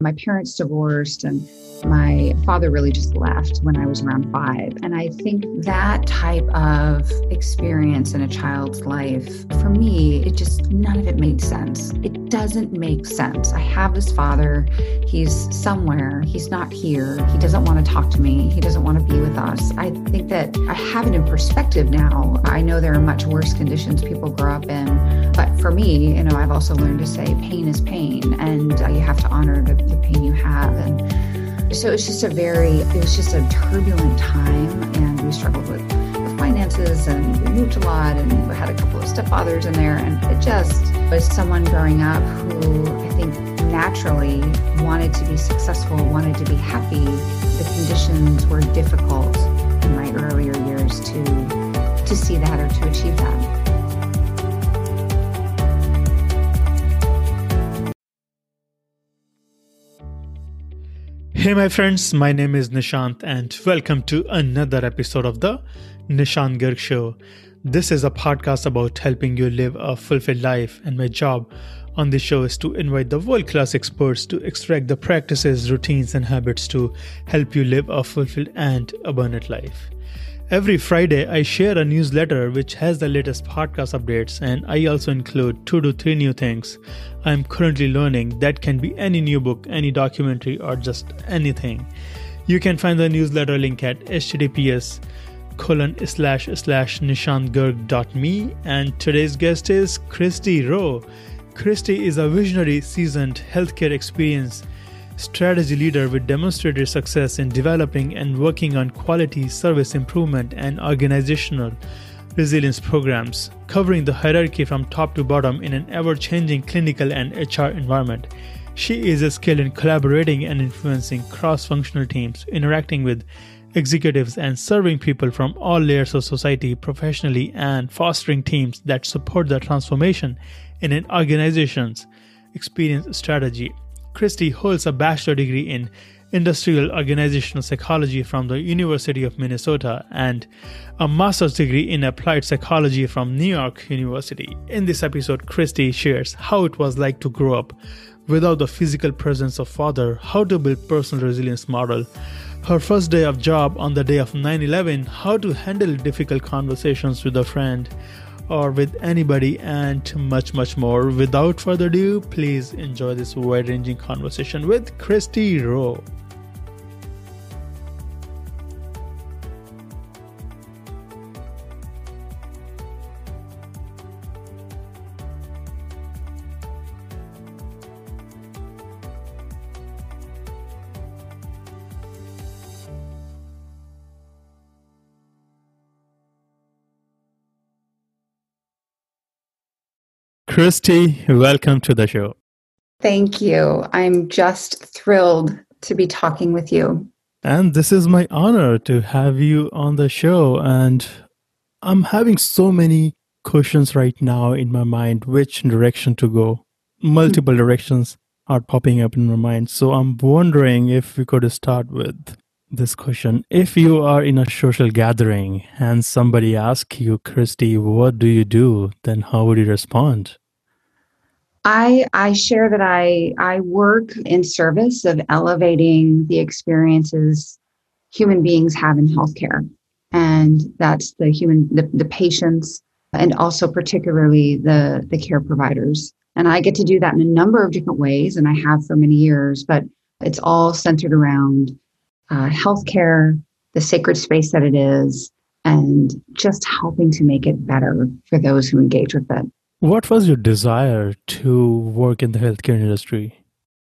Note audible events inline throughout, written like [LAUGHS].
My parents divorced and my father really just left when I was around five. And I think that type of experience in a child's life, for me, it just, none of it made sense. It doesn't make sense. I have this father, he's somewhere, he's not here, he doesn't want to talk to me, he doesn't want to be with us. I think that I have it in perspective now. I know there are much worse conditions people grow up in. But for me, you know, I've also learned to say pain is pain and uh, you have to honor the, the pain you have. And so it's just a very, it was just a turbulent time, and we struggled with the finances, and we moved a lot, and we had a couple of stepfathers in there, and it just was someone growing up who I think naturally wanted to be successful, wanted to be happy. The conditions were difficult in my earlier years to to see that or to achieve that. Hey, my friends, my name is Nishant, and welcome to another episode of the Nishant Garg Show. This is a podcast about helping you live a fulfilled life, and my job on this show is to invite the world class experts to extract the practices, routines, and habits to help you live a fulfilled and abundant life. Every Friday, I share a newsletter which has the latest podcast updates, and I also include two to three new things I'm currently learning. That can be any new book, any documentary, or just anything. You can find the newsletter link at https colon slash slash nishantgarg.me. And today's guest is Kristi Roe. Kristi is a visionary, seasoned healthcare experience strategy leader with demonstrated success in developing and working on quality service improvement and organizational resilience programs, covering the hierarchy from top to bottom in an ever changing clinical and HR environment. She is skilled in collaborating and influencing cross functional teams, interacting with executives, and serving people from all layers of society professionally, and fostering teams that support the transformation in an organization's experience strategy Kristi holds a bachelor degree in industrial organizational psychology from the University of Minnesota and a master's degree in applied psychology from New York University. In this episode, Kristi shares how it was like to grow up without the physical presence of father, how to build personal resilience model, her first day of job on the day of 9/11, how to handle difficult conversations with a friend, or with anybody and much, much more. Without further ado, please enjoy this wide ranging conversation with Kristi Roe. Kristi, welcome to the show. Thank you. I'm just thrilled to be talking with you. And this is my honor to have you on the show. And I'm having so many questions right now in my mind which direction to go. Multiple mm-hmm. directions are popping up in my mind. So I'm wondering if we could start with this question. If you are in a social gathering and somebody asks you, Kristi, what do you do? Then how would you respond? I I share that I I work in service of elevating the experiences human beings have in healthcare. And that's the human the, the patients and also particularly the the care providers. And I get to do that in a number of different ways, and I have for many years, but it's all centered around uh, healthcare, the sacred space that it is, and just helping to make it better for those who engage with it. What was your desire to work in the healthcare industry?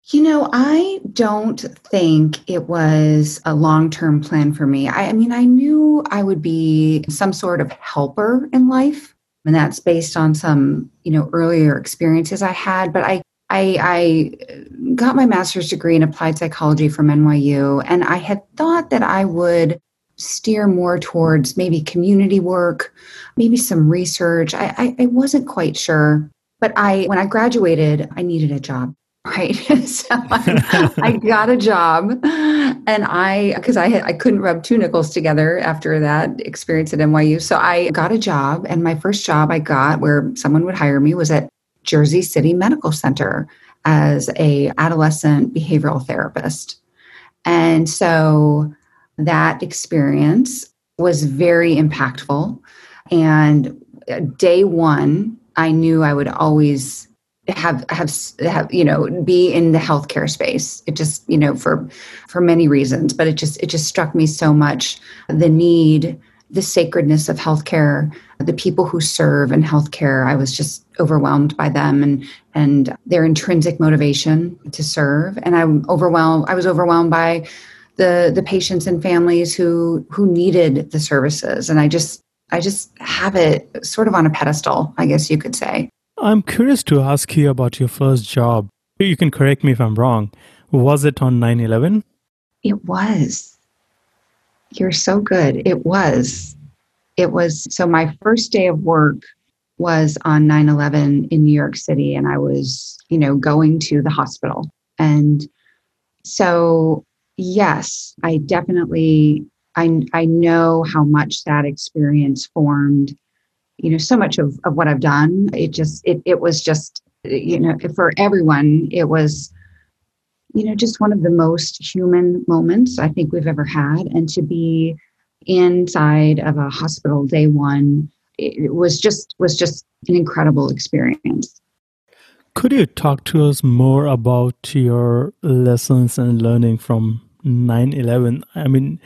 You know, I don't think it was a long term plan for me. I, I, mean, I knew I would be some sort of helper in life, and that's based on some, you know, earlier experiences I had. But I, I, I got my master's degree in applied psychology from NYU, and I had thought that I would steer more towards maybe community work, maybe some research. I, I, I wasn't quite sure. But I, when I graduated, I needed a job [LAUGHS] right [LAUGHS] so I, I, [LAUGHS] got a job and i because i had, i couldn't rub two nickels together after that experience at nyu so i got a job and my first job i got where someone would hire me was at jersey city medical center as a adolescent behavioral therapist. And so that experience was very impactful. And uh, day one, I knew I would always have have have you know be in the healthcare space. It just you know for for many reasons but it just it just struck me so much the need the sacredness of healthcare the people who serve in healthcare. I was just overwhelmed by them and and their intrinsic motivation to serve. And i'm overwhelmed i was overwhelmed by the the patients and families who who needed the services. And i just i just have it sort of on a pedestal i guess you could say. I'm curious to ask you about your first job. You can correct me if i'm wrong. Was it on 9-11 it was. You're so good. It was. It was so my first day of work was on 9-11 in new york city and i was you know going to the hospital. And so yes, I definitely I I know how much that experience formed, you know, so much of, of what I've done. It just it it was just you know, for everyone, it was you know, just one of the most human moments I think we've ever had. And to be inside of a hospital day one, it was just was just an incredible experience. Could you talk to us more about your lessons and learning from 9 11? I mean,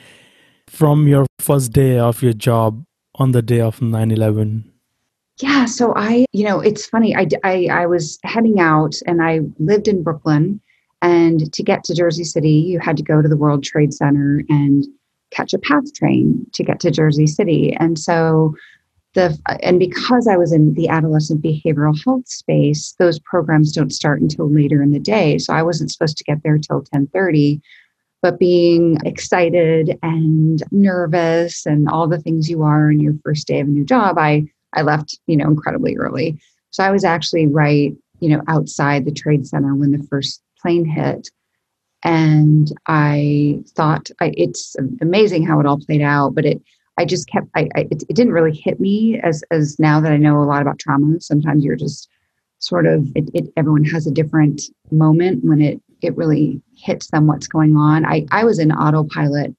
from your first day of your job on the day of 9 11? Yeah, so I, you know, it's funny. I, I, I was heading out and I lived in Brooklyn. And to get to Jersey City, you had to go to the World Trade Center and catch a PATH train to get to Jersey City. And so the and because I was in the adolescent behavioral health space, those programs don't start until later in the day. So I wasn't supposed to get there till 1030. But being excited and nervous and all the things you are in your first day of a new job, I I left, you know, incredibly early. So I was actually right, you know, outside the trade center when the first plane hit. And I thought I, it's amazing how it all played out, but it I just kept I, I it, it, didn't really hit me as as now that I know a lot about trauma. Sometimes you're just sort of it, it everyone has a different moment when it it really hits them what's going on. I I was in autopilot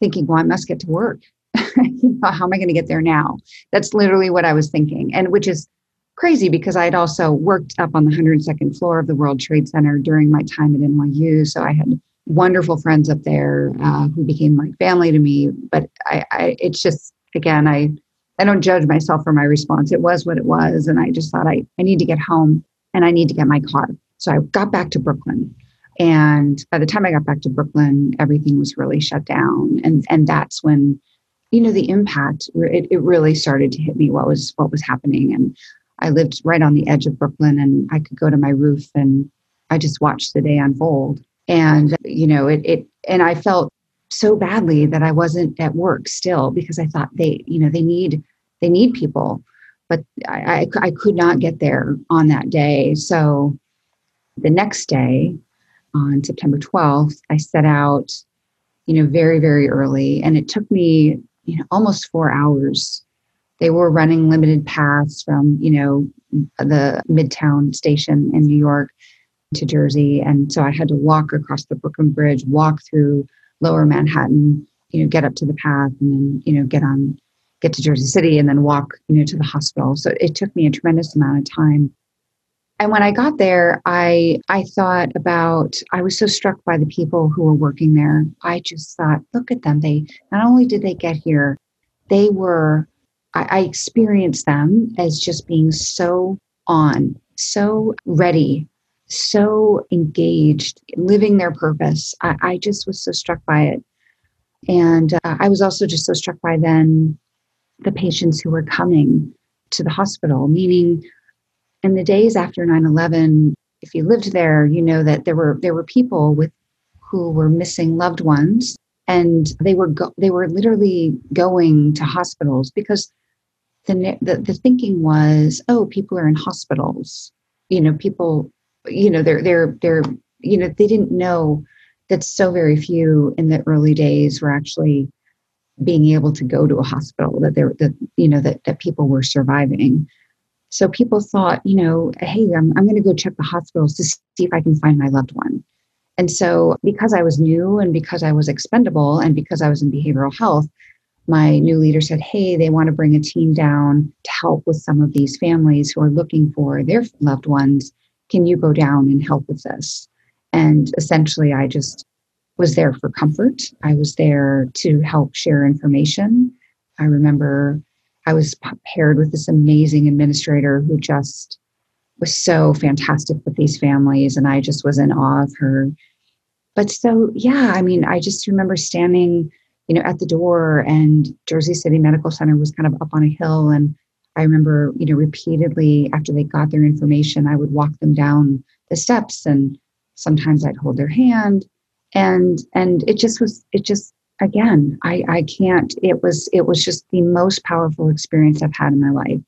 thinking, well, I must get to work. [LAUGHS] How am I going to get there now? That's literally what I was thinking, and which is crazy because I had also worked up on the 102nd floor of the World Trade Center during my time at NYU. So I had wonderful friends up there uh, who became like family to me. But I, I, it's just again, I, I don't judge myself for my response. It was what it was, and I just thought I, I need to get home and I need to get my car. So I got back to Brooklyn, and by the time I got back to Brooklyn, everything was really shut down, and and that's when, you know, the impact it, it really started to hit me what was what was happening, and I lived right on the edge of Brooklyn, and I could go to my roof and I just watched the day unfold and you know it, it and i felt so badly that i wasn't at work still because i thought they you know they need they need people. But I, I, I could not get there on that day. So the next day on september 12th i set out you know very very early. And it took me you know almost four hours. They were running limited paths from you know the midtown station in new york to Jersey. And so I had to walk across the Brooklyn Bridge, walk through lower Manhattan, you know, get up to the path and then, you know, get on, get to Jersey City and then walk, you know, to the hospital. So it took me a tremendous amount of time. And when I got there, I I thought about I was so struck by the people who were working there. I just thought, look at them. They not only did they get here, they were I, I experienced them as just being so on, so ready so engaged, living their purpose. I, I just was so struck by it. And uh, I was also just so struck by then the patients who were coming to the hospital, meaning in the days after 9 11, if you lived there, you know that there were there were people with who were missing loved ones and they were go- they were literally going to hospitals because the, the the thinking was oh people are in hospitals you know people you know they're they're they're you know they didn't know that so very few in the early days were actually being able to go to a hospital that there that you know that, that people were surviving So people thought, you know, hey, I'm, I'm going to go check the hospitals to see if I can find my loved one. And so, because I was new and because I was expendable and because I was in behavioral health, my new leader said, Hey, they want to bring a team down to help with some of these families who are looking for their loved ones. Can you go down and help with this? And essentially, I just was there for comfort. I was there to help share information. I remember I was paired with this amazing administrator who just was so fantastic with these families, and I just was in awe of her. But so, yeah, I mean, I just remember standing you know, at the door and Jersey City Medical Center was kind of up on a hill. And I remember, you know, repeatedly after they got their information, I would walk them down the steps and sometimes I'd hold their hand. And and it just was it just again, I, I can't, it was it was just the most powerful experience I've had in my life.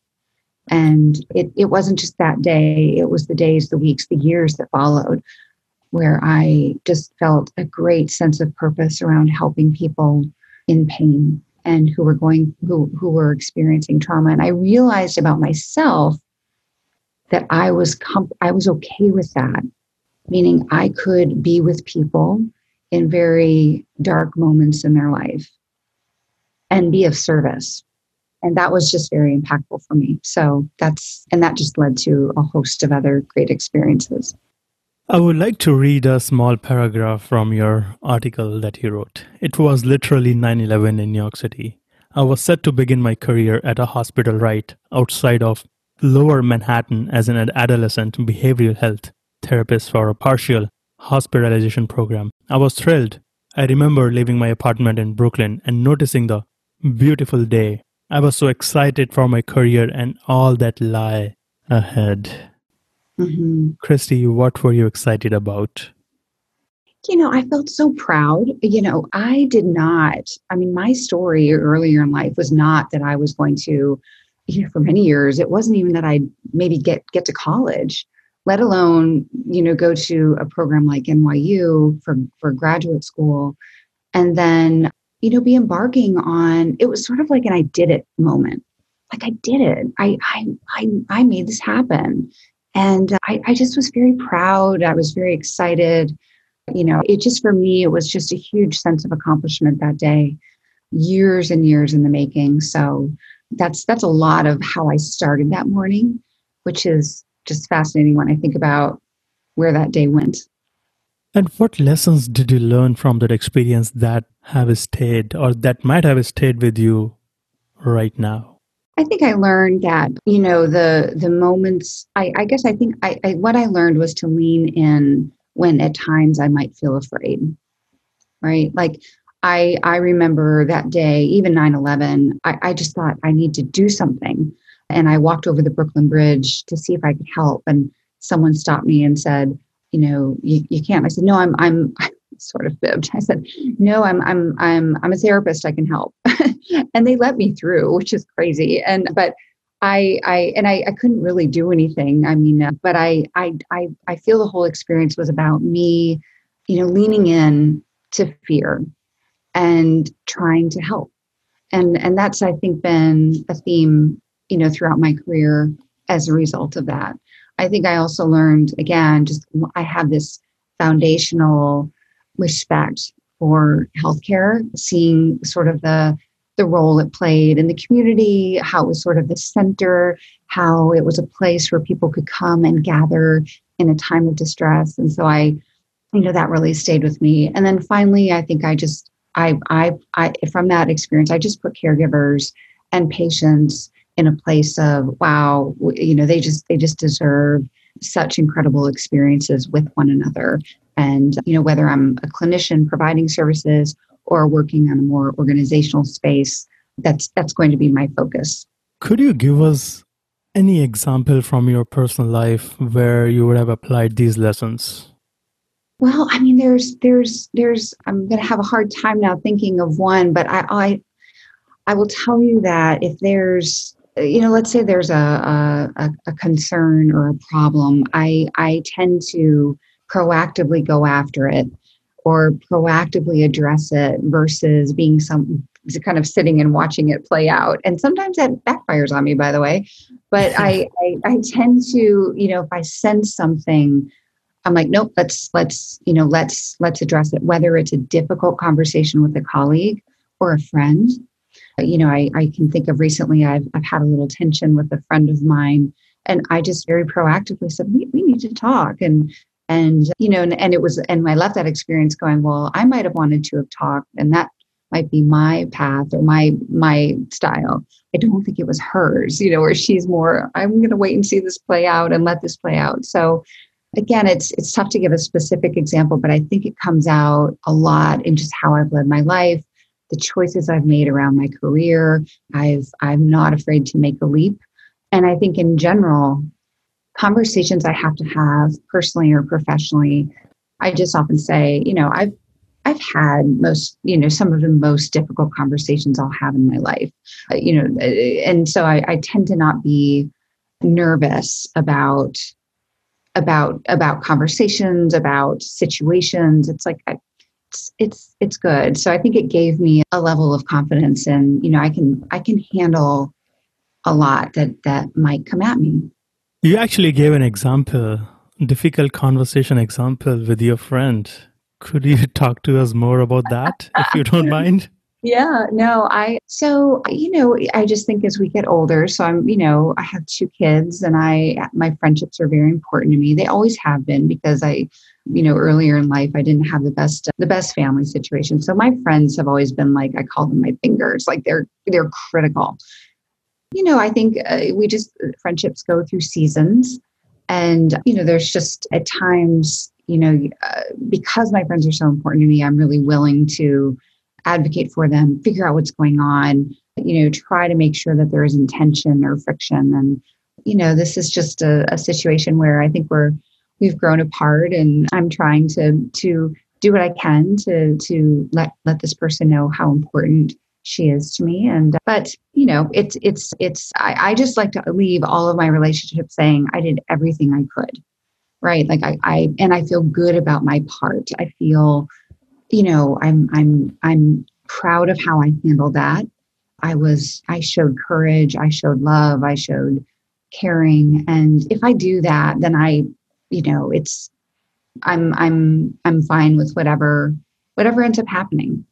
And it, it wasn't just that day, it was the days, the weeks, the years that followed where I just felt a great sense of purpose around helping people in pain and who were going who who were experiencing trauma. And I realized about myself that I was com- I was okay with that meaning I could be with people in very dark moments in their life and be of service. And that was just very impactful for me. So that's and that just led to a host of other great experiences I would like to read a small paragraph from your article that you wrote. It was literally 9 11 in New York City. I was set to begin my career at a hospital right outside of lower Manhattan as an adolescent behavioral health therapist for a partial hospitalization program. I was thrilled. I remember leaving my apartment in Brooklyn and noticing the beautiful day. I was so excited for my career and all that lie ahead. Mm-hmm. Kristi, what were you excited about? You know, I felt so proud. You know, I did not, I mean, my story earlier in life was not that I was going to, you know, for many years, it wasn't even that I'd maybe get get to college, let alone, you know, go to a program like NYU for, for graduate school. And then, you know, be embarking on it was sort of like an I did it moment. Like I did it. I I I, I made this happen and I, I just was very proud. I was very excited. You know, it just for me, it was just a huge sense of accomplishment that day, years and years in the making. So that's that's a lot of how I started that morning, which is just fascinating when I think about where that day went. And what lessons did you learn from that experience that have stayed or that might have stayed with you right now? I think I learned that, you know, the the moments I, I guess I think I, I what I learned was to lean in when at times I might feel afraid. Right. Like I I remember that day, even 9-11, I, I just thought I need to do something. And I walked over the Brooklyn Bridge to see if I could help. And someone stopped me and said, you know, you, you can't. I said, no, I'm I'm sort of fibbed. I said, "No, I'm I'm I'm I'm a therapist. I can help," [LAUGHS] and they let me through, which is crazy. And but I I and I, I couldn't really do anything. I mean, uh, but I I I I feel the whole experience was about me, you know, leaning in to fear and trying to help, and and that's I think been a theme, you know, throughout my career as a result of that. I think I also learned again, just I have this foundational respect for healthcare, seeing sort of the the role it played in the community, how it was sort of the center, how it was a place where people could come and gather in a time of distress. And so I, you know, that really stayed with me. And then finally, I think I just, I, I, I from that experience, I just put caregivers and patients in a place of, wow, you know, they just, they just deserve such incredible experiences with one another and, you know, whether I'm a clinician providing services or working on a more organizational space, that's that's going to be my focus. Could you give us any example from your personal life where you would have applied these lessons? Well, I mean, there's there's there's I'm going to have a hard time now thinking of one, but I I, I will tell you that if there's you know let's say there's a, a, a concern or a problem i i tend to proactively go after it or proactively address it versus being some kind of sitting and watching it play out. And sometimes that backfires on me, by the way. But [LAUGHS] I, I, I tend to, you know, if I sense something, I'm like, nope, let's let's, you know, let's let's address it, whether it's a difficult conversation with a colleague or a friend. You know, I, I can think of recently I've I've had a little tension with a friend of mine and I just very proactively said, we, we need to talk. And and you know, and, and it was and I left that experience going, well, I might have wanted to have talked, and that might be my path or my my style. I don't think it was hers, you know, where she's more, I'm going to wait and see this play out and let this play out. So again, it's it's tough to give a specific example, but I think it comes out a lot in just how I've led my life, the choices I've made around my career. I've I'm not afraid to make a leap. And I think in general, conversations I have to have personally or professionally, I just often say, you know, I've I've had most, you know, some of the most difficult conversations I'll have in my life, uh, you know, uh, and so I, I tend to not be nervous about about about conversations about situations. It's like I, it's it's it's good. So i think it gave me a level of confidence and you know i can i can handle a lot that that might come at me you actually gave an example difficult conversation example with your friend could you [LAUGHS] talk to us more about that, if you don't [LAUGHS] mind? Yeah, no, I, so, you know, I just think as we get older, so I'm, you know, I have two kids and I, my friendships are very important to me. They always have been because I, you know, earlier in life, I didn't have the best, the best family situation. So my friends have always been like, I call them my fingers, like they're, they're critical. You know, I think uh, we just, friendships go through seasons. And, you know, there's just at times you know, uh, because my friends are so important to me, I'm really willing to advocate for them, figure out what's going on, you know, try to make sure that there isn't tension or friction. And, you know, this is just a, a situation where I think we're, we've grown apart and I'm trying to, to do what I can to, to let, let this person know how important she is to me. And uh, but you know it's it's it's I, I just like to leave all of my relationships saying i did everything i could right? Like I, I and i feel good about my part. I feel you know i'm i'm i'm proud of how i handled that. I was i showed courage i showed love i showed caring. And if i do that then i you know it's i'm i'm i'm fine with whatever whatever ends up happening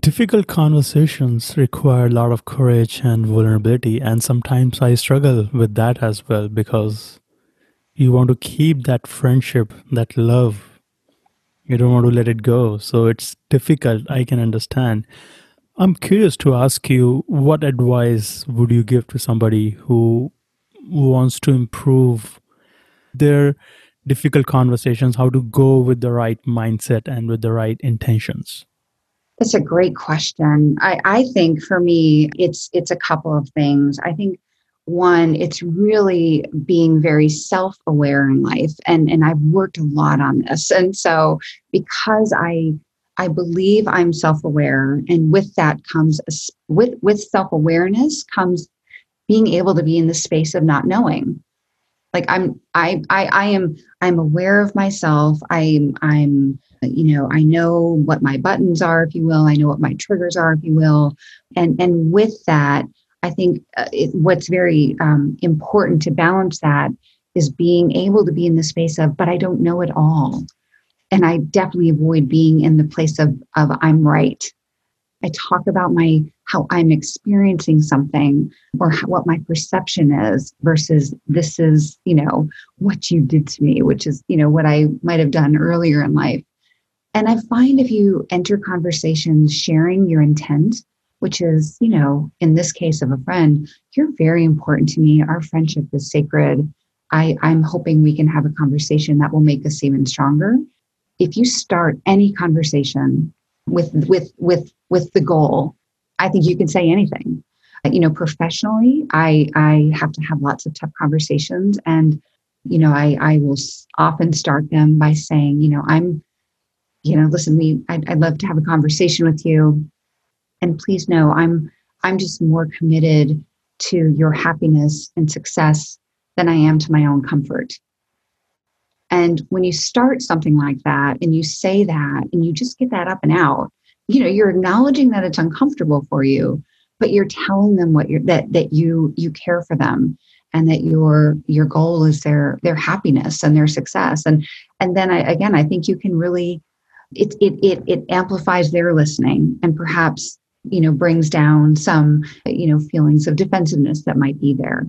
difficult conversations require a lot of courage and vulnerability and sometimes i struggle with that as well because you want to keep that friendship, that love. You don't want to let it go. So it's difficult. I can understand. I'm curious to ask you what advice would you give to somebody who wants to improve their difficult conversations, how to go with the right mindset and with the right intentions? That's a great question. I, I think for me, it's it's a couple of things. I think one it's really being very self-aware in life and and i've worked a lot on this and so because i i believe i'm self-aware and with that comes with with self-awareness comes being able to be in the space of not knowing like i'm i i, I am i'm aware of myself i'm i'm you know i know what my buttons are if you will i know what my triggers are if you will and and with that I think uh, it, what's very um, important to balance that is being able to be in the space of, but I don't know it all. And I definitely avoid being in the place of, of I'm right. I talk about my how I'm experiencing something or how, what my perception is versus this is, you know, what you did to me, which is, you know, what I might have done earlier in life. And I find if you enter conversations sharing your intent which is, you know, in this case of a friend, you're very important to me. Our friendship is sacred. I, I'm hoping we can have a conversation that will make us even stronger. If you start any conversation with with with with the goal, I think you can say anything. Uh, you know, professionally, I I have to have lots of tough conversations, and you know, I I will often start them by saying, you know, I'm, you know, listen, we I'd, I'd love to have a conversation with you. And please know i'm i'm just more committed to your happiness and success than i am to my own comfort. And when you start something like that and you say that and you just get that up and out you know you're acknowledging that it's uncomfortable for you but you're telling them what you're that that you you care for them and that your your goal is their their happiness and their success. And and then I, again i think you can really it, it it it amplifies their listening and perhaps you know brings down some you know feelings of defensiveness that might be there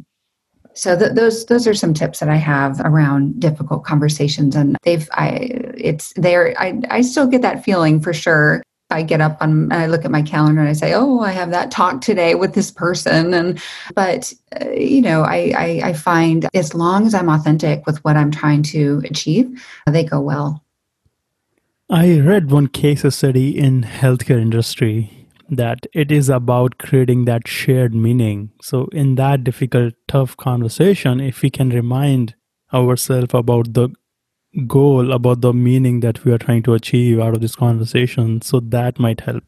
so th- those those are some tips that I have around difficult conversations, and they've I it's there. I I still get that feeling for sure. I get up on and I look at my calendar and I say, "Oh, I have that talk today with this person." And but uh, you know, I, I I find as long as I'm authentic with what I'm trying to achieve, they go well. I read one case study in healthcare industry that it is about creating that shared meaning. So, in that difficult, tough conversation, if we can remind ourselves about the goal, about the meaning that we are trying to achieve out of this conversation, so that might help.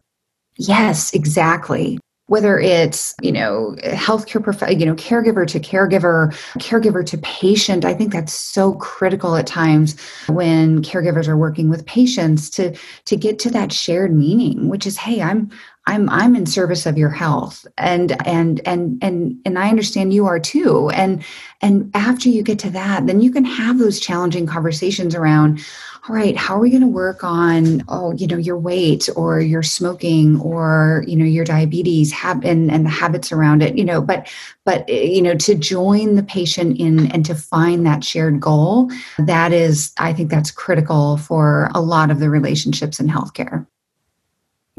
Yes, exactly whether it's you know healthcare prof- you know caregiver to caregiver caregiver to patient. I think that's so critical at times when caregivers are working with patients to to get to that shared meaning which is hey i'm i'm i'm in service of your health. And and and and and i understand you are too. And and after you get to that then you can have those challenging conversations around all right how are we going to work on oh you know your weight or your smoking or you know your diabetes have and, and the habits around it you know but but eh, you know to join the patient in and to find that shared goal that is i think that's critical for a lot of the relationships in healthcare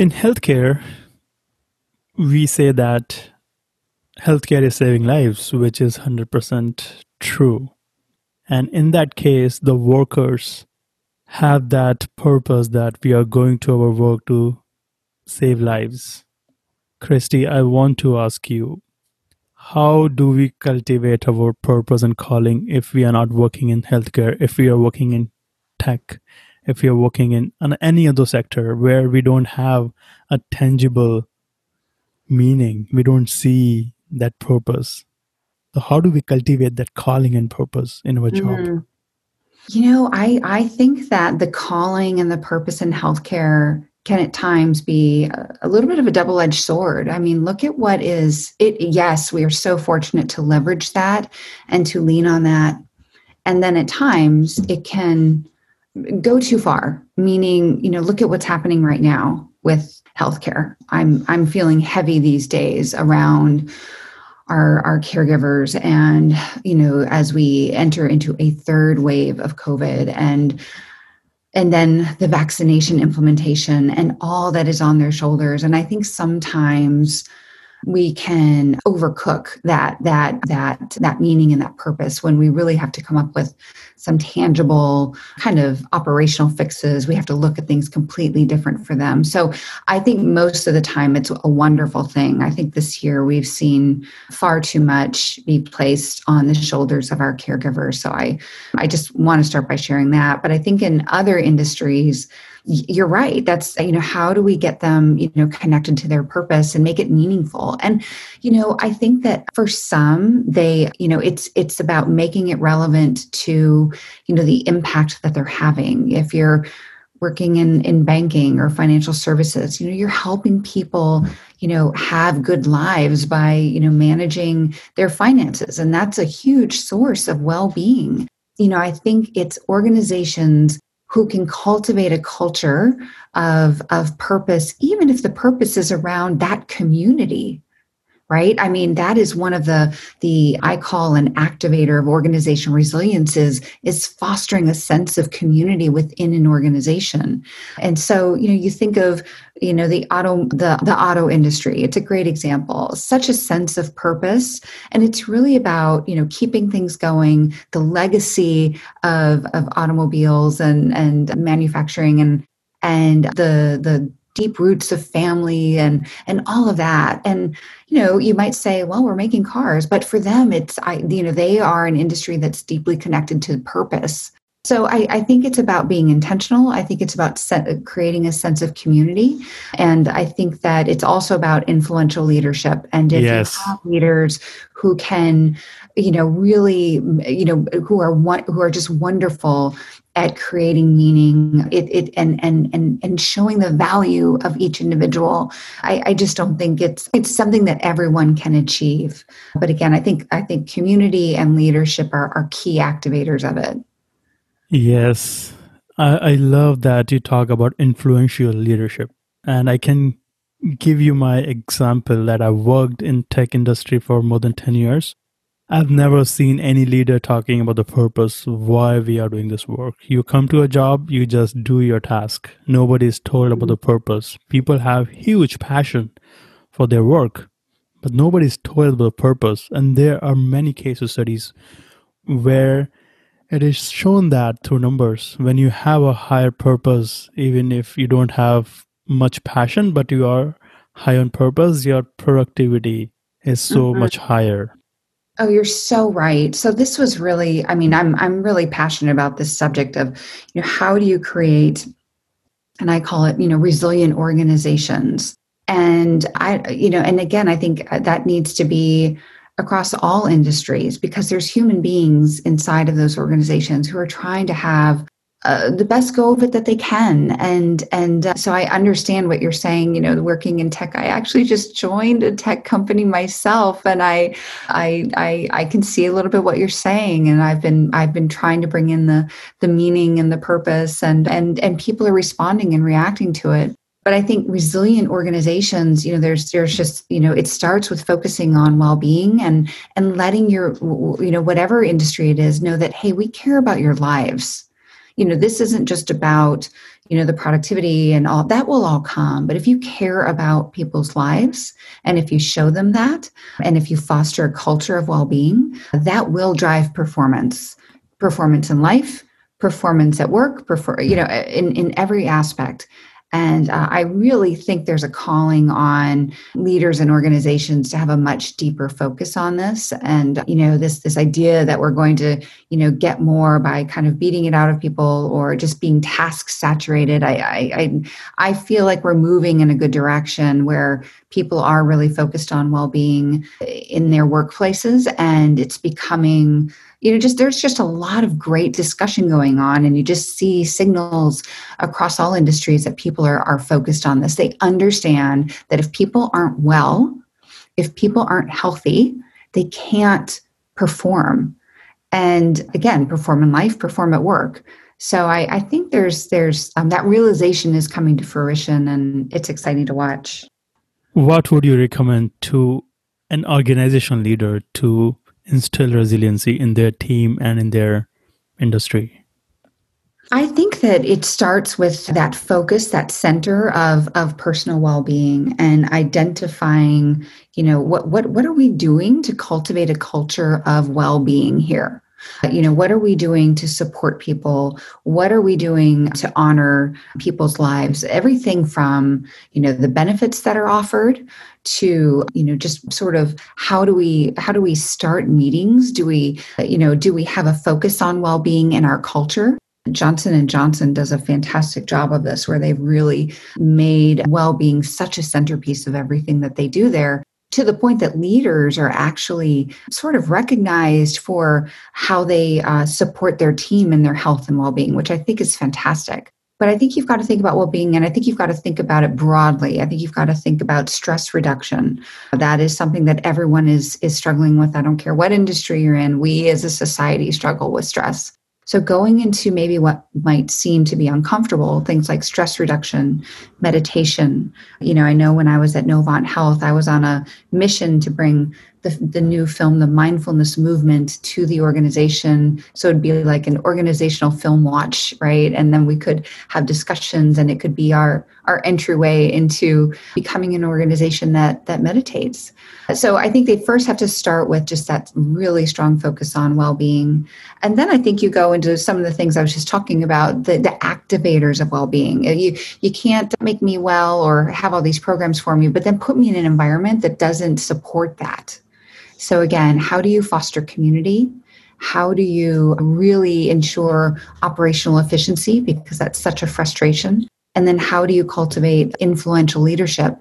in healthcare we say that healthcare is saving lives which is 100% true and in that case the workers have that purpose that we are going to our work to save lives. Kristi, I want to ask you how do we cultivate our purpose and calling if we are not working in healthcare, if we are working in tech, if are working in any other sector where we don't have a tangible meaning, we don't see that purpose? So how do we cultivate that calling and purpose in our job? Mm-hmm. You know, I, I think that the calling and the purpose in healthcare can at times be a, a little bit of a double edged sword. I mean, look at what is it. Yes, we are so fortunate to leverage that and to lean on that. And then at times it can go too far, meaning, you know, look at what's happening right now with healthcare. I'm I'm feeling heavy these days around our, our caregivers and you know as we enter into a third wave of covid and and then the vaccination implementation and all that is on their shoulders and i think sometimes we can overcook that that that that meaning and that purpose when we really have to come up with some tangible kind of operational fixes. We have to look at things completely different for them. So i think most of the time it's a wonderful thing. I think this year we've seen far too much be placed on the shoulders of our caregivers. So i i just want to start by sharing that. But i think in other industries you're right. That's you know how do we get them you know connected to their purpose and make it meaningful? And you know i think that for some they you know it's it's about making it relevant to you know the impact that they're having. If you're working in in banking or financial services you know you're helping people you know have good lives by you know managing their finances. And that's a huge source of well-being. You know i think it's organizations who can cultivate a culture of, of purpose, even if the purpose is around that community right? I mean that is one of the the i call an activator of organization resilience is is fostering a sense of community within an organization. And so you know you think of you know the auto the the auto industry. It's a great example. Such a sense of purpose. And it's really about you know keeping things going. The legacy of of automobiles and and manufacturing and and the the deep roots of family and and all of that and you know you might say well we're making cars but for them it's i you know they are an industry that's deeply connected to purpose so I, I, think it's about being intentional. I think it's about set, creating a sense of community, and I think that it's also about influential leadership. And if yes. you have leaders who can, you know, really, you know, who are one, who are just wonderful at creating meaning it, it and, and and and showing the value of each individual I, I just don't think it's it's something that everyone can achieve. But again i think i think community and leadership are, are key activators of it. Yes. I, I love that you talk about influential leadership. And i can give you my example that i worked in tech industry for more than 10 years I've never seen any leader talking about the purpose why we are doing this work. You come to a job, you just do your task. Nobody is told about the purpose. People have huge passion for their work, but nobody is told about the purpose. And there are many case studies where it is shown that through numbers when you have a higher purpose, even if you don't have much passion, but you are high on purpose, your productivity is so mm-hmm. much higher Oh, you're so right. So this was really, I mean, I'm I'm really passionate about this subject of, you know, how do you create and I call it, you know, resilient organizations. And I you know, and again, I think uh, that needs to be across all industries because there's human beings inside of those organizations who are trying to have uh, the best go of it that they can. And and uh, so i understand what you're saying you know working in tech. I actually just joined a tech company myself and I, I i i can see a little bit what you're saying. And i've been i've been trying to bring in the the meaning and the purpose and and and people are responding and reacting to it. But i think resilient organizations you know there's there's just you know it starts with focusing on well-being and and letting your you know whatever industry it is know that hey we care about your lives you know this isn't just about you know the productivity and all that will all come. But if you care about people's lives and if you show them that and if you foster a culture of well-being that will drive performance performance in life performance at work prefer you know in in every aspect and uh, I really think there's a calling on leaders and organizations to have a much deeper focus on this. And, you know, this, this idea that we're going to, you know, get more by kind of beating it out of people or just being task saturated. I, I, I, I feel like we're moving in a good direction where people are really focused on well-being in their workplaces and it's becoming you know just there's just a lot of great discussion going on and you just see signals across all industries that people are, are focused on this. They understand that if people aren't well if people aren't healthy they can't perform. And again perform in life perform at work. So i, I think there's there's um, that realization is coming to fruition and it's exciting to watch. What would you recommend to an organization leader to instill resiliency in their team and in their industry? I think that it starts with that focus, that center of, of personal well-being and identifying, you know, what, what, what are we doing to cultivate a culture of well-being here? You know, what are we doing to support people? What are we doing to honor people's lives? Everything from, you know, the benefits that are offered to you know just sort of how do we how do we start meetings do we you know do we have a focus on well-being in our culture Johnson and Johnson does a fantastic job of this where they've really made well-being such a centerpiece of everything that they do there to the point that leaders are actually sort of recognized for how they uh, support their team and their health and well-being which i think is fantastic but I think you've got to think about well being, and I think you've got to think about it broadly. I think you've got to think about stress reduction. That is something that everyone is, is struggling with. I don't care what industry you're in, we as a society struggle with stress. So, going into maybe what might seem to be uncomfortable, things like stress reduction, meditation. You know, I know when I was at Novant Health, I was on a mission to bring the, the new film, The Mindfulness Movement, to the organization. So it'd be like an organizational film watch, right? And then we could have discussions and it could be our, our entryway into becoming an organization that, that meditates. So I think they first have to start with just that really strong focus on well-being. And then I think you go into some of the things I was just talking about, the, the activators of well-being. You, you can't make me well or have all these programs for me, but then put me in an environment that doesn't support that so, again, how do you foster community? How do you really ensure operational efficiency? Because that's such a frustration. And then how do you cultivate influential leadership?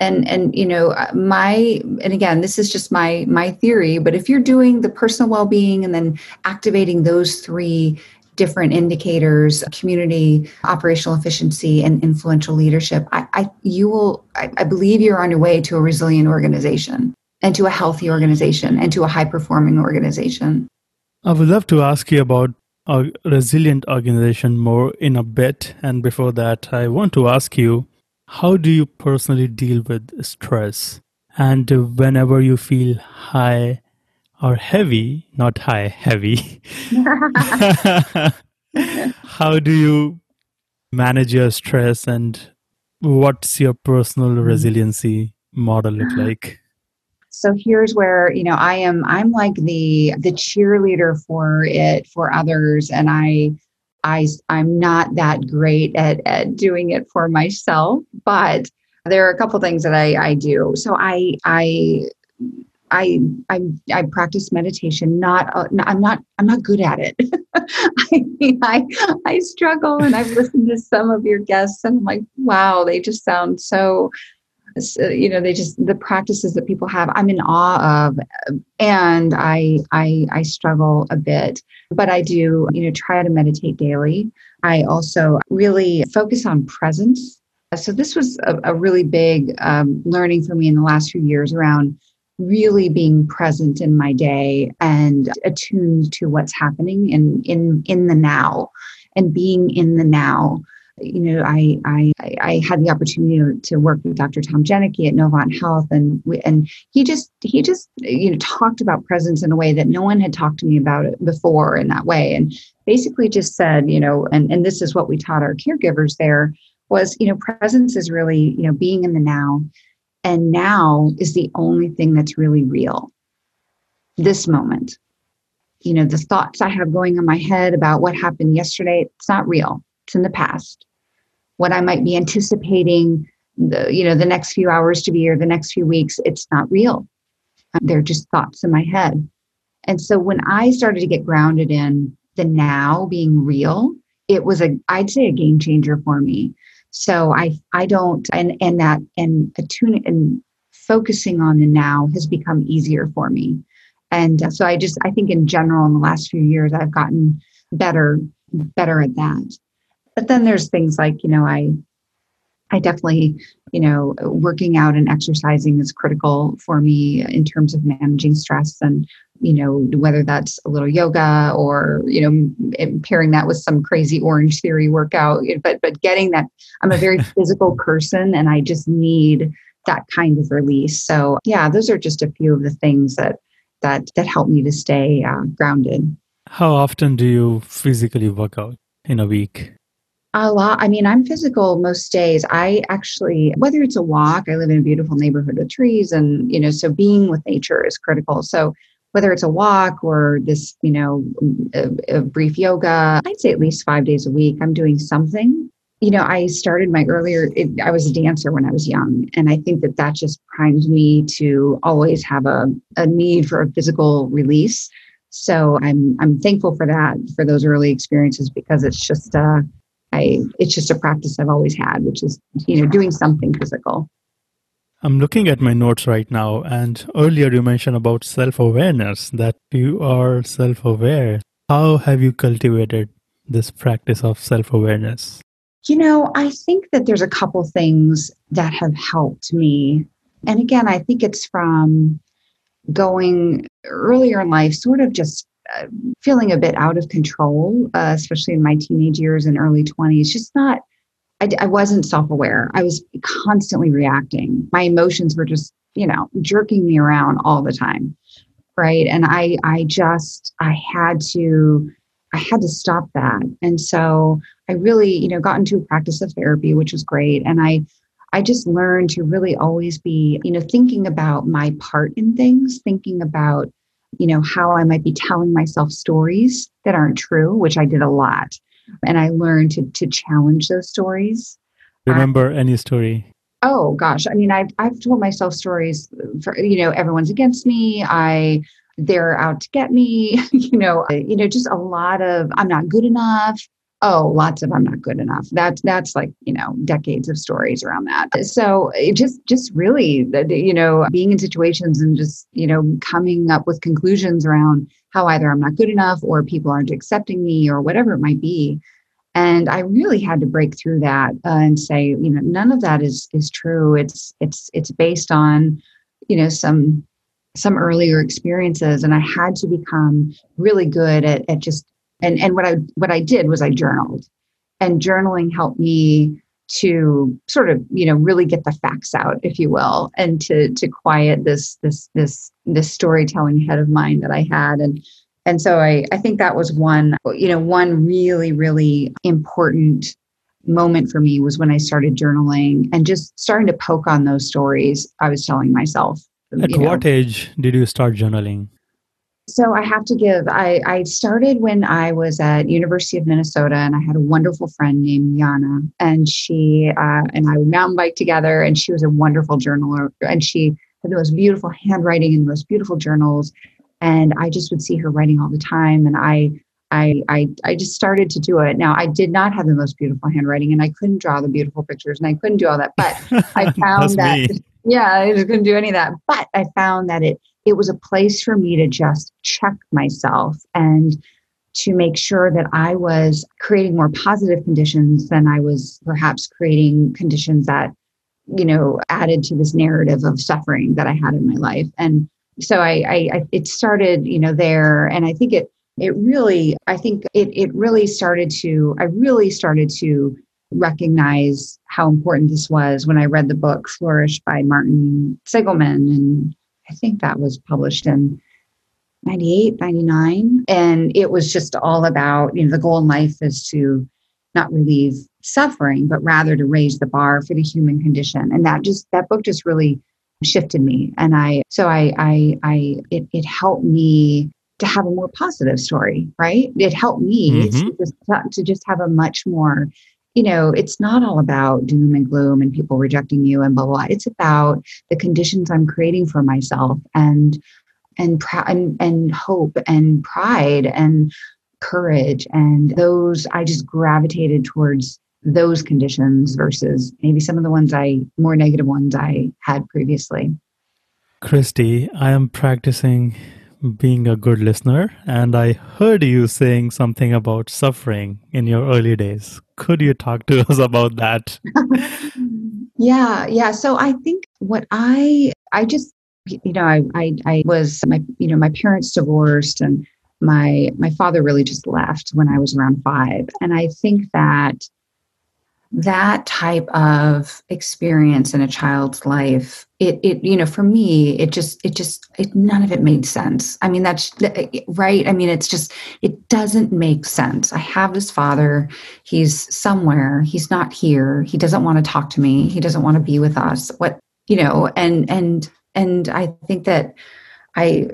And, and you know uh, my and again this is just my my theory but if you're doing the personal well-being and then activating those three different indicators community operational efficiency and influential leadership i, I you will I, I believe you're on your way to a resilient organization and to a healthy organization and to a high performing organization i would love to ask you about a resilient organization more in a bit and before that i want to ask you how do you personally deal with stress and whenever you feel high or heavy, not high, heavy. [LAUGHS] [LAUGHS] How do you manage your stress and what's your personal mm. resiliency model look like? So here's where, you know, I am I'm like the the cheerleader for it for others and I I I'm not that great at at doing it for myself, but there are a couple things that I I do. So I I I I I practice meditation. Not uh, I'm not I'm not good at it. [LAUGHS] I mean, I I struggle, and I've listened to some of your guests, and I'm like, wow, they just sound so. You know, they just the practices that people have. I'm in awe of, and I I I struggle a bit, but I do you know try to meditate daily. I also really focus on presence. So this was a, a really big um, learning for me in the last few years around really being present in my day and attuned to what's happening in in in the now and being in the now you know i i i had the opportunity to work with dr tom Janicki at novant health and we, and he just he just you know talked about presence in a way that no one had talked to me about it before in that way and basically just said you know and and this is what we taught our caregivers there was you know presence is really you know being in the now and now is the only thing that's really real. This moment. You know, the thoughts I have going in my head about what happened yesterday, it's not real. In the past. What I might be anticipating the, you know, the next few hours to be or the next few weeks, it's not real. They're just thoughts in my head. And so when I started to get grounded in the now being real, it was a, I'd say a game changer for me so I I don't and and that and attuning and focusing on the now has become easier for me. And uh, so I just I think in general in the last few years I've gotten better better at that. But then there's things like, you know, I I definitely, you know, working out and exercising is critical for me in terms of managing stress and, you know, whether that's a little yoga or, you know, pairing that with some crazy Orangetheory workout. But but getting that I'm a very [LAUGHS] physical person and I just need that kind of release. So yeah, those are just a few of the things that that that help me to stay uh, grounded. How often do you physically work out in a week? A lot. I mean, I'm physical most days. I actually, whether it's a walk, I live in a beautiful neighborhood with trees, and, you know, so being with nature is critical. So, whether it's a walk or this, you know, a, a brief yoga, I'd say at least five days a week, I'm doing something. You know, I started my earlier, it, I was a dancer when I was young. And I think that that just primed me to always have a, a need for a physical release. So I'm I'm thankful for that for those early experiences because it's just uh, I it's just a practice I've always had, which is you know doing something physical. I'm looking at my notes right now, and earlier you mentioned about self awareness that you are self aware. How have you cultivated this practice of self awareness? You know, I think that there's a couple things that have helped me. And again, I think it's from going earlier in life, sort of just feeling a bit out of control, uh, especially in my teenage years and early 20s. Just not, I, I wasn't self aware. I was constantly reacting. My emotions were just, you know, jerking me around all the time. Right. And I, I just, I had to, I had to stop that. And so I really, you know, got into a practice of therapy, which was great. And I, I just learned to really always be, you know, thinking about my part in things, thinking about you know, how I might be telling myself stories that aren't true, which I did a lot. And I learned to, to challenge those stories. Remember um, any story? Oh gosh. I mean, I've, I've told myself stories for, you know, everyone's against me. I, they're out to get me, [LAUGHS] you know, you know, just a lot of, I'm not good enough. Oh lots of i'm not good enough. That's that's like you know decades of stories around that. So it just just really you know being in situations and just you know coming up with conclusions around how either i'm not good enough or people aren't accepting me or whatever it might be. And i really had to break through that uh, and say you know none of that is is true. It's it's it's based on you know some some earlier experiences. And i had to become really good at, at just and and what i what i did was i journaled. And journaling helped me to sort of you know really get the facts out if you will and to to quiet this this this this storytelling head of mine that i had. And and so i i think that was one you know one really really important moment for me was when i started journaling and just starting to poke on those stories i was telling myself at what know. age did you start journaling so I have to give. I, I started when I was at University of Minnesota, and I had a wonderful friend named Yana, and she uh, and I would mountain bike together, and she was a wonderful journaler, and she had the most beautiful handwriting and the most beautiful journals, and I just would see her writing all the time, and I. I, I, I just started to do it. Now, I did not have the most beautiful handwriting and I couldn't draw the beautiful pictures and I couldn't do all that. But I [LAUGHS] found that, me. [LAUGHS] yeah, I just couldn't do any of that. But I found that it it was a place for me to just check myself and to make sure that I was creating more positive conditions than I was perhaps creating conditions that, you know, added to this narrative of suffering that I had in my life. And so I, I, I it started, you know, there. And I think it, it really, I think it, it really started to, I really started to recognize how important this was when I read the book Flourish by Martin Seligman and I think that was published in 98, 99. And it was just all about, you know, the goal in life is to not relieve suffering, but rather to raise the bar for the human condition. And that just, that book just really shifted me. And I, so I, I, I, it, it helped me to have a more positive story, right? It helped me mm-hmm. to, just, to just have a much more you know, it's not all about doom and gloom and people rejecting you and blah blah. blah. It's about the conditions I'm creating for myself and and pr- and, and hope and pride and courage and those I just gravitated towards those conditions versus maybe some of the ones I more negative ones I had previously. Kristi, I am practicing being a good listener, and I heard you saying something about suffering in your early days. Could you talk to [LAUGHS] us about that? [LAUGHS] yeah, yeah. So I think what I I just you know I, I I was my you know my parents divorced and my my father really just left when I was around five, and I think that that type of experience in a child's life it it you know for me it just it just it none of it made sense. I mean that's eh, eh, right? I mean it's just it doesn't make sense. I have this father. He's somewhere. He's not here. He doesn't want to talk to me. He doesn't want to be with us. What you know and and and i think that i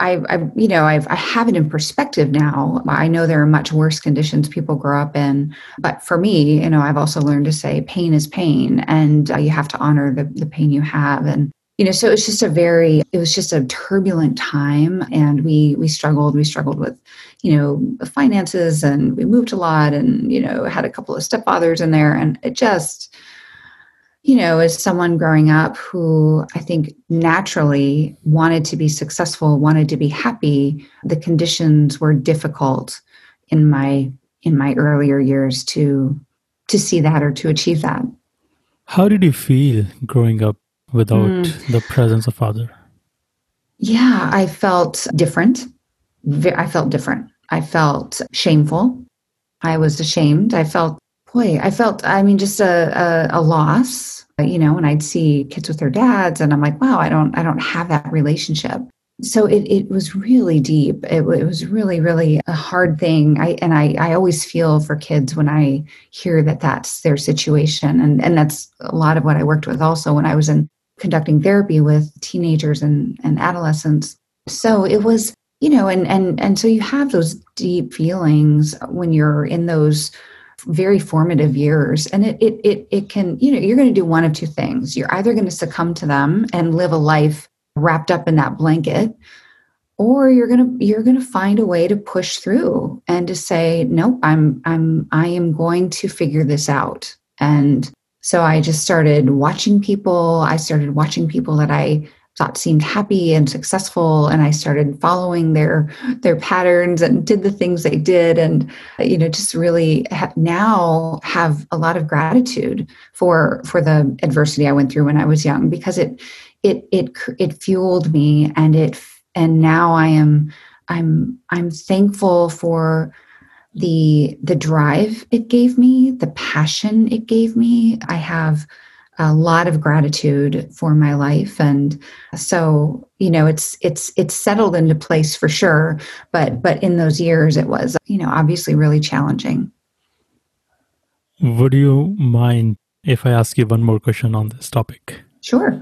I, I, you know, I've, I have it in perspective now. I know there are much worse conditions people grow up in, but for me, you know, I've also learned to say pain is pain, and uh, you have to honor the, the pain you have. And you know, so it's just a very, it was just a turbulent time, and we we struggled. We struggled with, you know, finances, and we moved a lot, and you know, had a couple of stepfathers in there, and it just you know, as someone growing up who I think naturally wanted to be successful, wanted to be happy, the conditions were difficult in my in my earlier years to to see that or to achieve that. How did you feel growing up without mm. the presence of father? Yeah, I felt different. I felt different. I felt shameful. I was ashamed. I felt boy, I felt, I mean, just a, a, a loss, you know, and I'd see kids with their dads and I'm like, wow, I don't, I don't have that relationship. So it, it was really deep. It, it was really, really a hard thing. I, and I, I always feel for kids when I hear that that's their situation. And, and that's a lot of what I worked with also when I was in conducting therapy with teenagers and, and adolescents. So it was, you know, and, and, and so you have those deep feelings when you're in those very formative years. And it it it, it can you know you're going to do one of two things. You're either going to succumb to them and live a life wrapped up in that blanket or you're going to you're going to find a way to push through and to say nope i'm i'm i am going to figure this out. And so i just started watching people. I started watching people that i thought seemed happy and successful and i started following their their patterns and did the things they did. And you know just really ha- now have a lot of gratitude for for the adversity i went through when i was young because it it it it fueled me and it and now i am i'm i'm thankful for the the drive it gave me the passion it gave me. I have a lot of gratitude for my life. And so you know it's it's it's settled into place for sure. But but in those years it was you know obviously really challenging. Would you mind if i ask you one more question on this topic? Sure.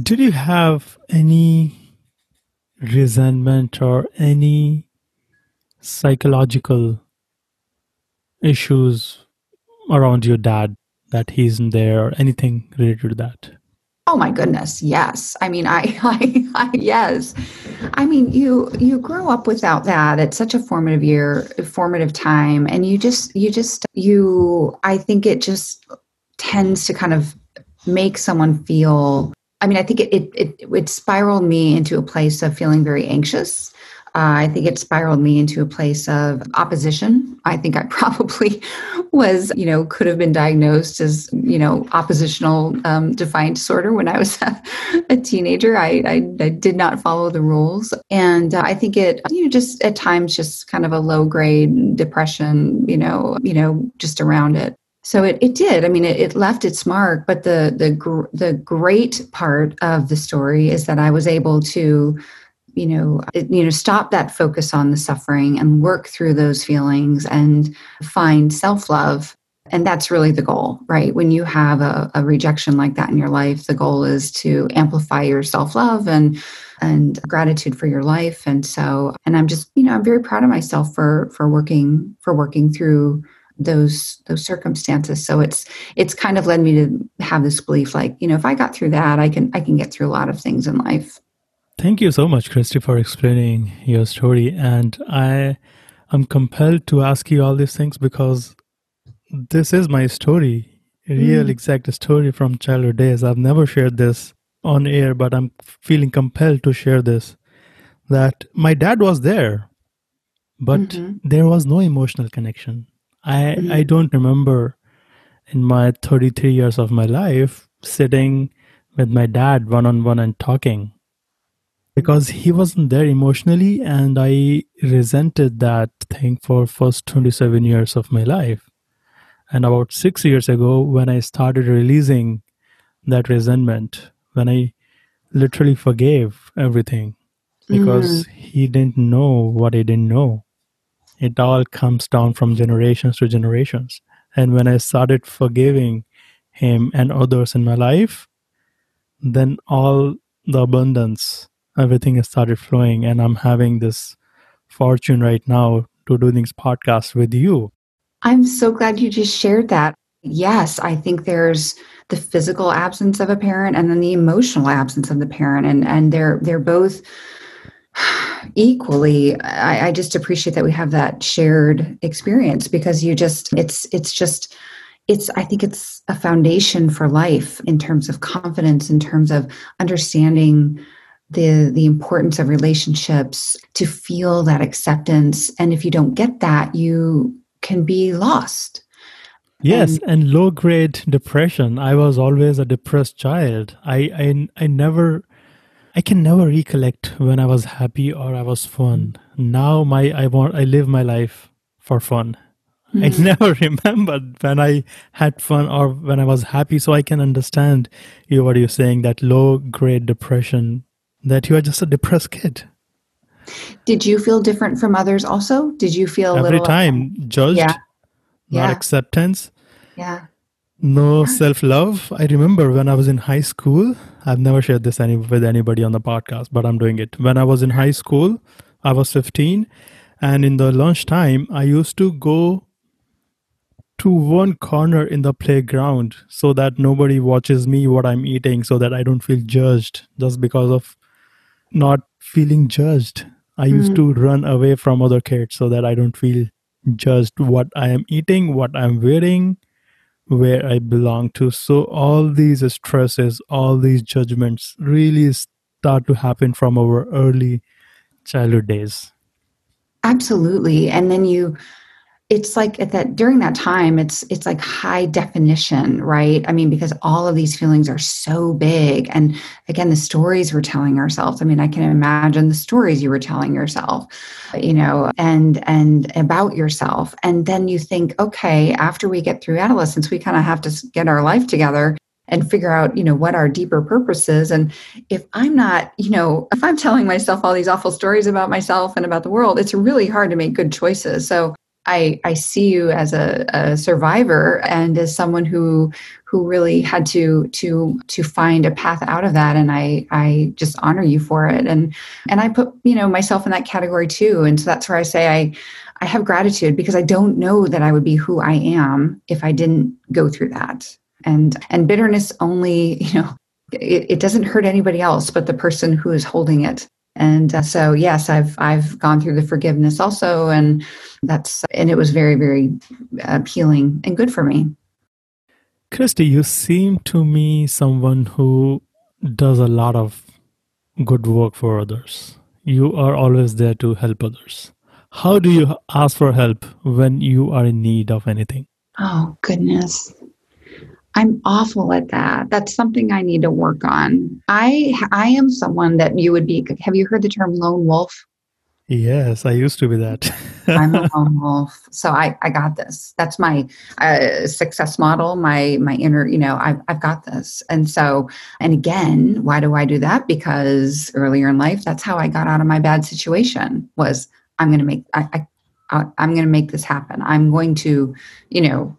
Did you have any resentment or any psychological issues around your dad that he isn't there or anything related to that? Oh my goodness, yes. I mean, I, [LAUGHS] I, I, yes. I mean, you you grow up without that. It's such a formative year, formative time, and you just you just you. I think it just tends to kind of make someone feel. I mean, I think it it it, it spiraled me into a place of feeling very anxious uh, I think it spiraled me into a place of opposition. I think I [LAUGHS] probably was, you know, could have been diagnosed as, you know, oppositional um, defiant disorder when I was [LAUGHS] a, a teenager. I, I, I, did not follow the rules. And uh, I think it, you know, just at times just kind of a low grade depression, you know, you know, just around it. So it, it did. I mean, it, it left its mark. But the the gr- the great part of the story is that I was able to you know you know stop that focus on the suffering and work through those feelings and find self-love. And that's really the goal right? When you have a, a rejection like that in your life the goal is to amplify your self-love and and gratitude for your life. And so and i'm just you know i'm very proud of myself for for working for working through those those circumstances. So it's it's kind of led me to have this belief like you know if i got through that i can i can get through a lot of things in life Thank you so much, Kristi, for explaining your story. And I am compelled to ask you all these things because this is my story, real mm. exact story from childhood days. I've never shared this on air, but I'm feeling compelled to share this. That my dad was there, but mm-hmm. there was no emotional connection. I mm-hmm. I don't remember in my 33 years of my life sitting with my dad one on one and talking because he wasn't there emotionally and i resented that thing for first 27 years of my life. And about 6 years ago when i started releasing that resentment when i literally forgave everything because mm-hmm. he didn't know what he didn't know. It all comes down from generations to generations. And when i started forgiving him and others in my life then all the abundance everything has started flowing and i'm having this fortune right now to do this podcast with you. I'm so glad you just shared that. Yes i think there's the physical absence of a parent and then the emotional absence of the parent and and they're they're both [SIGHS] equally I, I just appreciate that we have that shared experience because you just it's it's just it's i think it's a foundation for life in terms of confidence in terms of understanding the the importance of relationships to feel that acceptance. And if you don't get that you can be lost. Yes and, and low grade depression. I was always a depressed child. I, I i never i can never recollect when i was happy or i was fun. Now my i want i live my life for fun. Mm-hmm. I never [LAUGHS] remembered when I had fun or when I was happy. So I can understand you what you're saying that low grade depression that you are just a depressed kid. Did you feel different from others also? Did you feel every little, time judged, yeah. not yeah. acceptance, yeah, no yeah. self love? I remember when I was in high school. I've never shared this any with anybody on the podcast, but I'm doing it. When I was in high school, I was 15, and in the lunchtime, I used to go to one corner in the playground so that nobody watches me what I'm eating, so that I don't feel judged just because of not feeling judged. I used mm. to run away from other kids so that I don't feel judged what I am eating, what I'm wearing, where I belong to. So all these stresses, all these judgments really start to happen from our early childhood days. Absolutely. And then you it's like at that during that time it's it's like high definition right? I mean because all of these feelings are so big. And again the stories we're telling ourselves i mean i can imagine the stories you were telling yourself you know and and about yourself. And then you think okay after we get through adolescence we kind of have to get our life together and figure out you know what our deeper purpose is and if i'm not you know if i'm telling myself all these awful stories about myself and about the world it's really hard to make good choices. So I, I see you as a, a, survivor and as someone who who really had to to to find a path out of that. And I I just honor you for it. And and I put you know myself in that category too. And so that's where I say I I have gratitude because I don't know that I would be who I am if I didn't go through that. And and bitterness only [LAUGHS] you know it, it doesn't hurt anybody else but the person who is holding it and uh, so yes i've i've gone through the forgiveness also and that's and it was very very appealing and good for me. Kristi you seem to me someone who does a lot of good work for others. You are always there to help others. How do you ask for help when you are in need of anything? Oh goodness I'm awful at that. That's something I need to work on. I I am someone that you would be. Have you heard the term lone wolf? Yes, I used to be that. [LAUGHS] I'm a [LAUGHS] lone wolf, so I I got this. That's my uh, success model. My my inner, you know, I've I've got this. And so, and again, why do I do that? Because earlier in life, that's how I got out of my bad situation. Was I'm going to make I, I I'm going to make this happen. I'm going to, you know,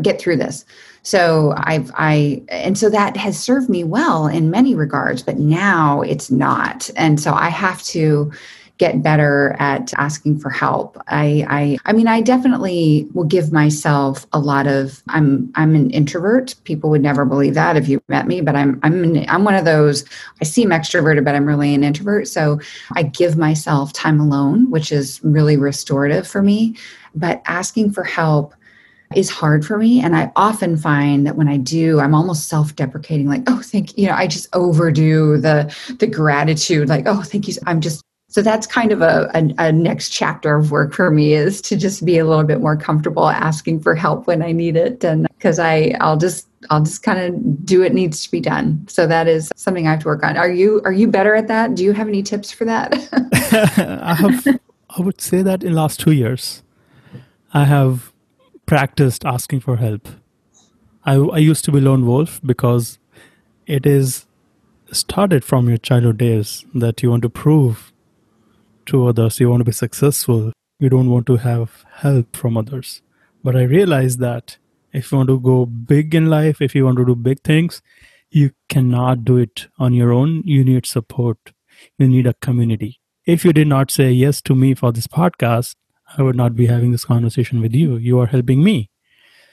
get through this. So I've I and so that has served me well in many regards, but now it's not. And so I have to get better at asking for help. I I I mean I definitely will give myself a lot of I'm I'm an introvert. People would never believe that if you met me, but I'm I'm an, I'm one of those I seem extroverted but I'm really an introvert. So I give myself time alone, which is really restorative for me, but asking for help is hard for me. And I often find that when I do, I'm almost self-deprecating, like, oh, thank you you know, I just overdo the the gratitude, like, oh, thank you. I'm just so that's kind of a, a, a, next chapter of work for me is to just be a little bit more comfortable asking for help when I need it. And because I I'll just I'll just kind of do what needs to be done. So that is something I have to work on. Are you are you better at that? Do you have any tips for that? [LAUGHS] I have I would say that in last two years I have practiced asking for help. I, I used to be lone wolf because it is started from your childhood days that you want to prove to others, you want to be successful, you don't want to have help from others. But I realized that if you want to go big in life, if you want to do big things, you cannot do it on your own. You need support, you need a community. If you did not say yes to me for this podcast, I would not be having this conversation with you. You are helping me.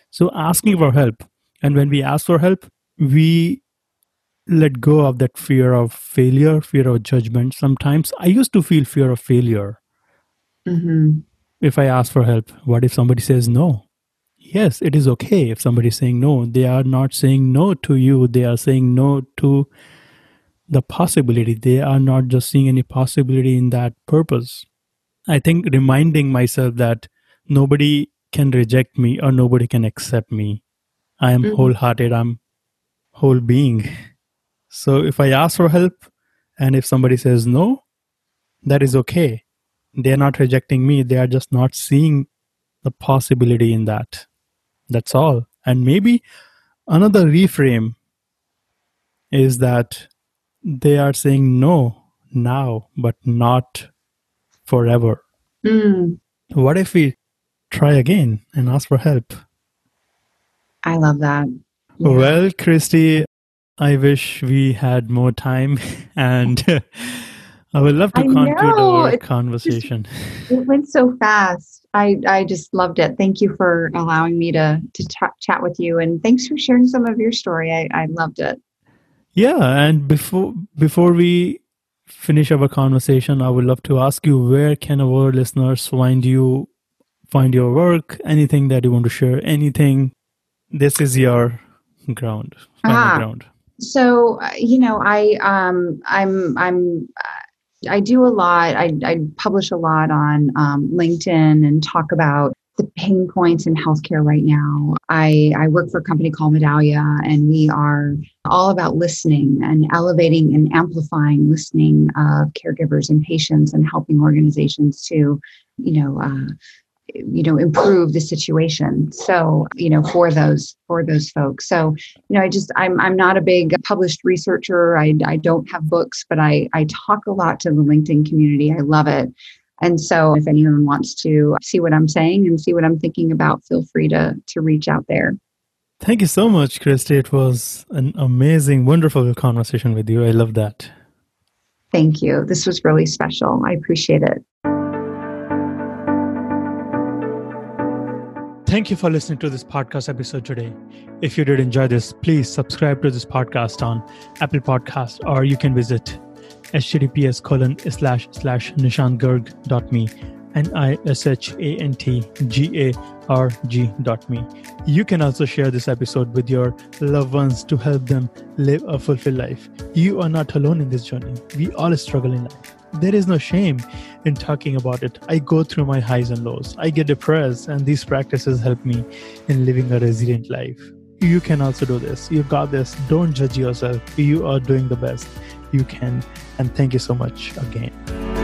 So asking for help. And when we ask for help, we let go of that fear of failure, fear of judgment. Sometimes I used to feel fear of failure. Mm-hmm. If I ask for help, what if somebody says no? Yes, it is okay if somebody is saying no. They are not saying no to you, they are saying no to the possibility. They are not just seeing any possibility in that purpose. I think reminding myself that nobody can reject me or nobody can accept me. I am mm-hmm. wholehearted, I'm whole being. So if I ask for help and if somebody says no, that is okay. They're not rejecting me, they are just not seeing the possibility in that. That's all. And maybe another reframe is that they are saying no now, but not forever. Mm. What if we try again and ask for help? I love that. Yeah. Well, Kristi, I wish we had more time [LAUGHS] and [LAUGHS] I would love to conclude our conversation. Just, it went so fast. I, I just loved it. Thank you for allowing me to, to ch- chat with you. And thanks for sharing some of your story. I, I loved it. Yeah. And before, before we finish our conversation, I would love to ask you where can our listeners find you, find your work, anything that you want to share, anything. This is your ground, ah, ground. So uh, you know, I um, I'm I'm. I do a lot. I, I publish a lot on um, LinkedIn and talk about the pain points in healthcare right now. I, I work for a company called Medallia, and we are all about listening and elevating and amplifying listening of caregivers and patients and helping organizations to, you know, uh, you know improve the situation. So you know for those for those folks. So you know i just i'm i'm not a big published researcher. I i don't have books but i i talk a lot to the linkedin community. I love it and so if anyone wants to see what I'm saying and see what I'm thinking about, feel free to to reach out there. Thank you so much, Kristi. It was an amazing, wonderful conversation with you. I love that. Thank you. This was really special. I appreciate it. Thank you for listening to this podcast episode today. If you did enjoy this, please subscribe to this podcast on Apple Podcast or you can visit https colon slash slash nishantgarg.me N-I-S-H-A-N-T-G-A-R-G dot me. You can also share this episode with your loved ones to help them live a fulfilled life. You are not alone in this journey. We all struggle in life. There is no shame in talking about it. I go through my highs and lows. I get depressed, and these practices help me in living a resilient life. You can also do this. You got this. Don't judge yourself. You are doing the best you can. And thank you so much again.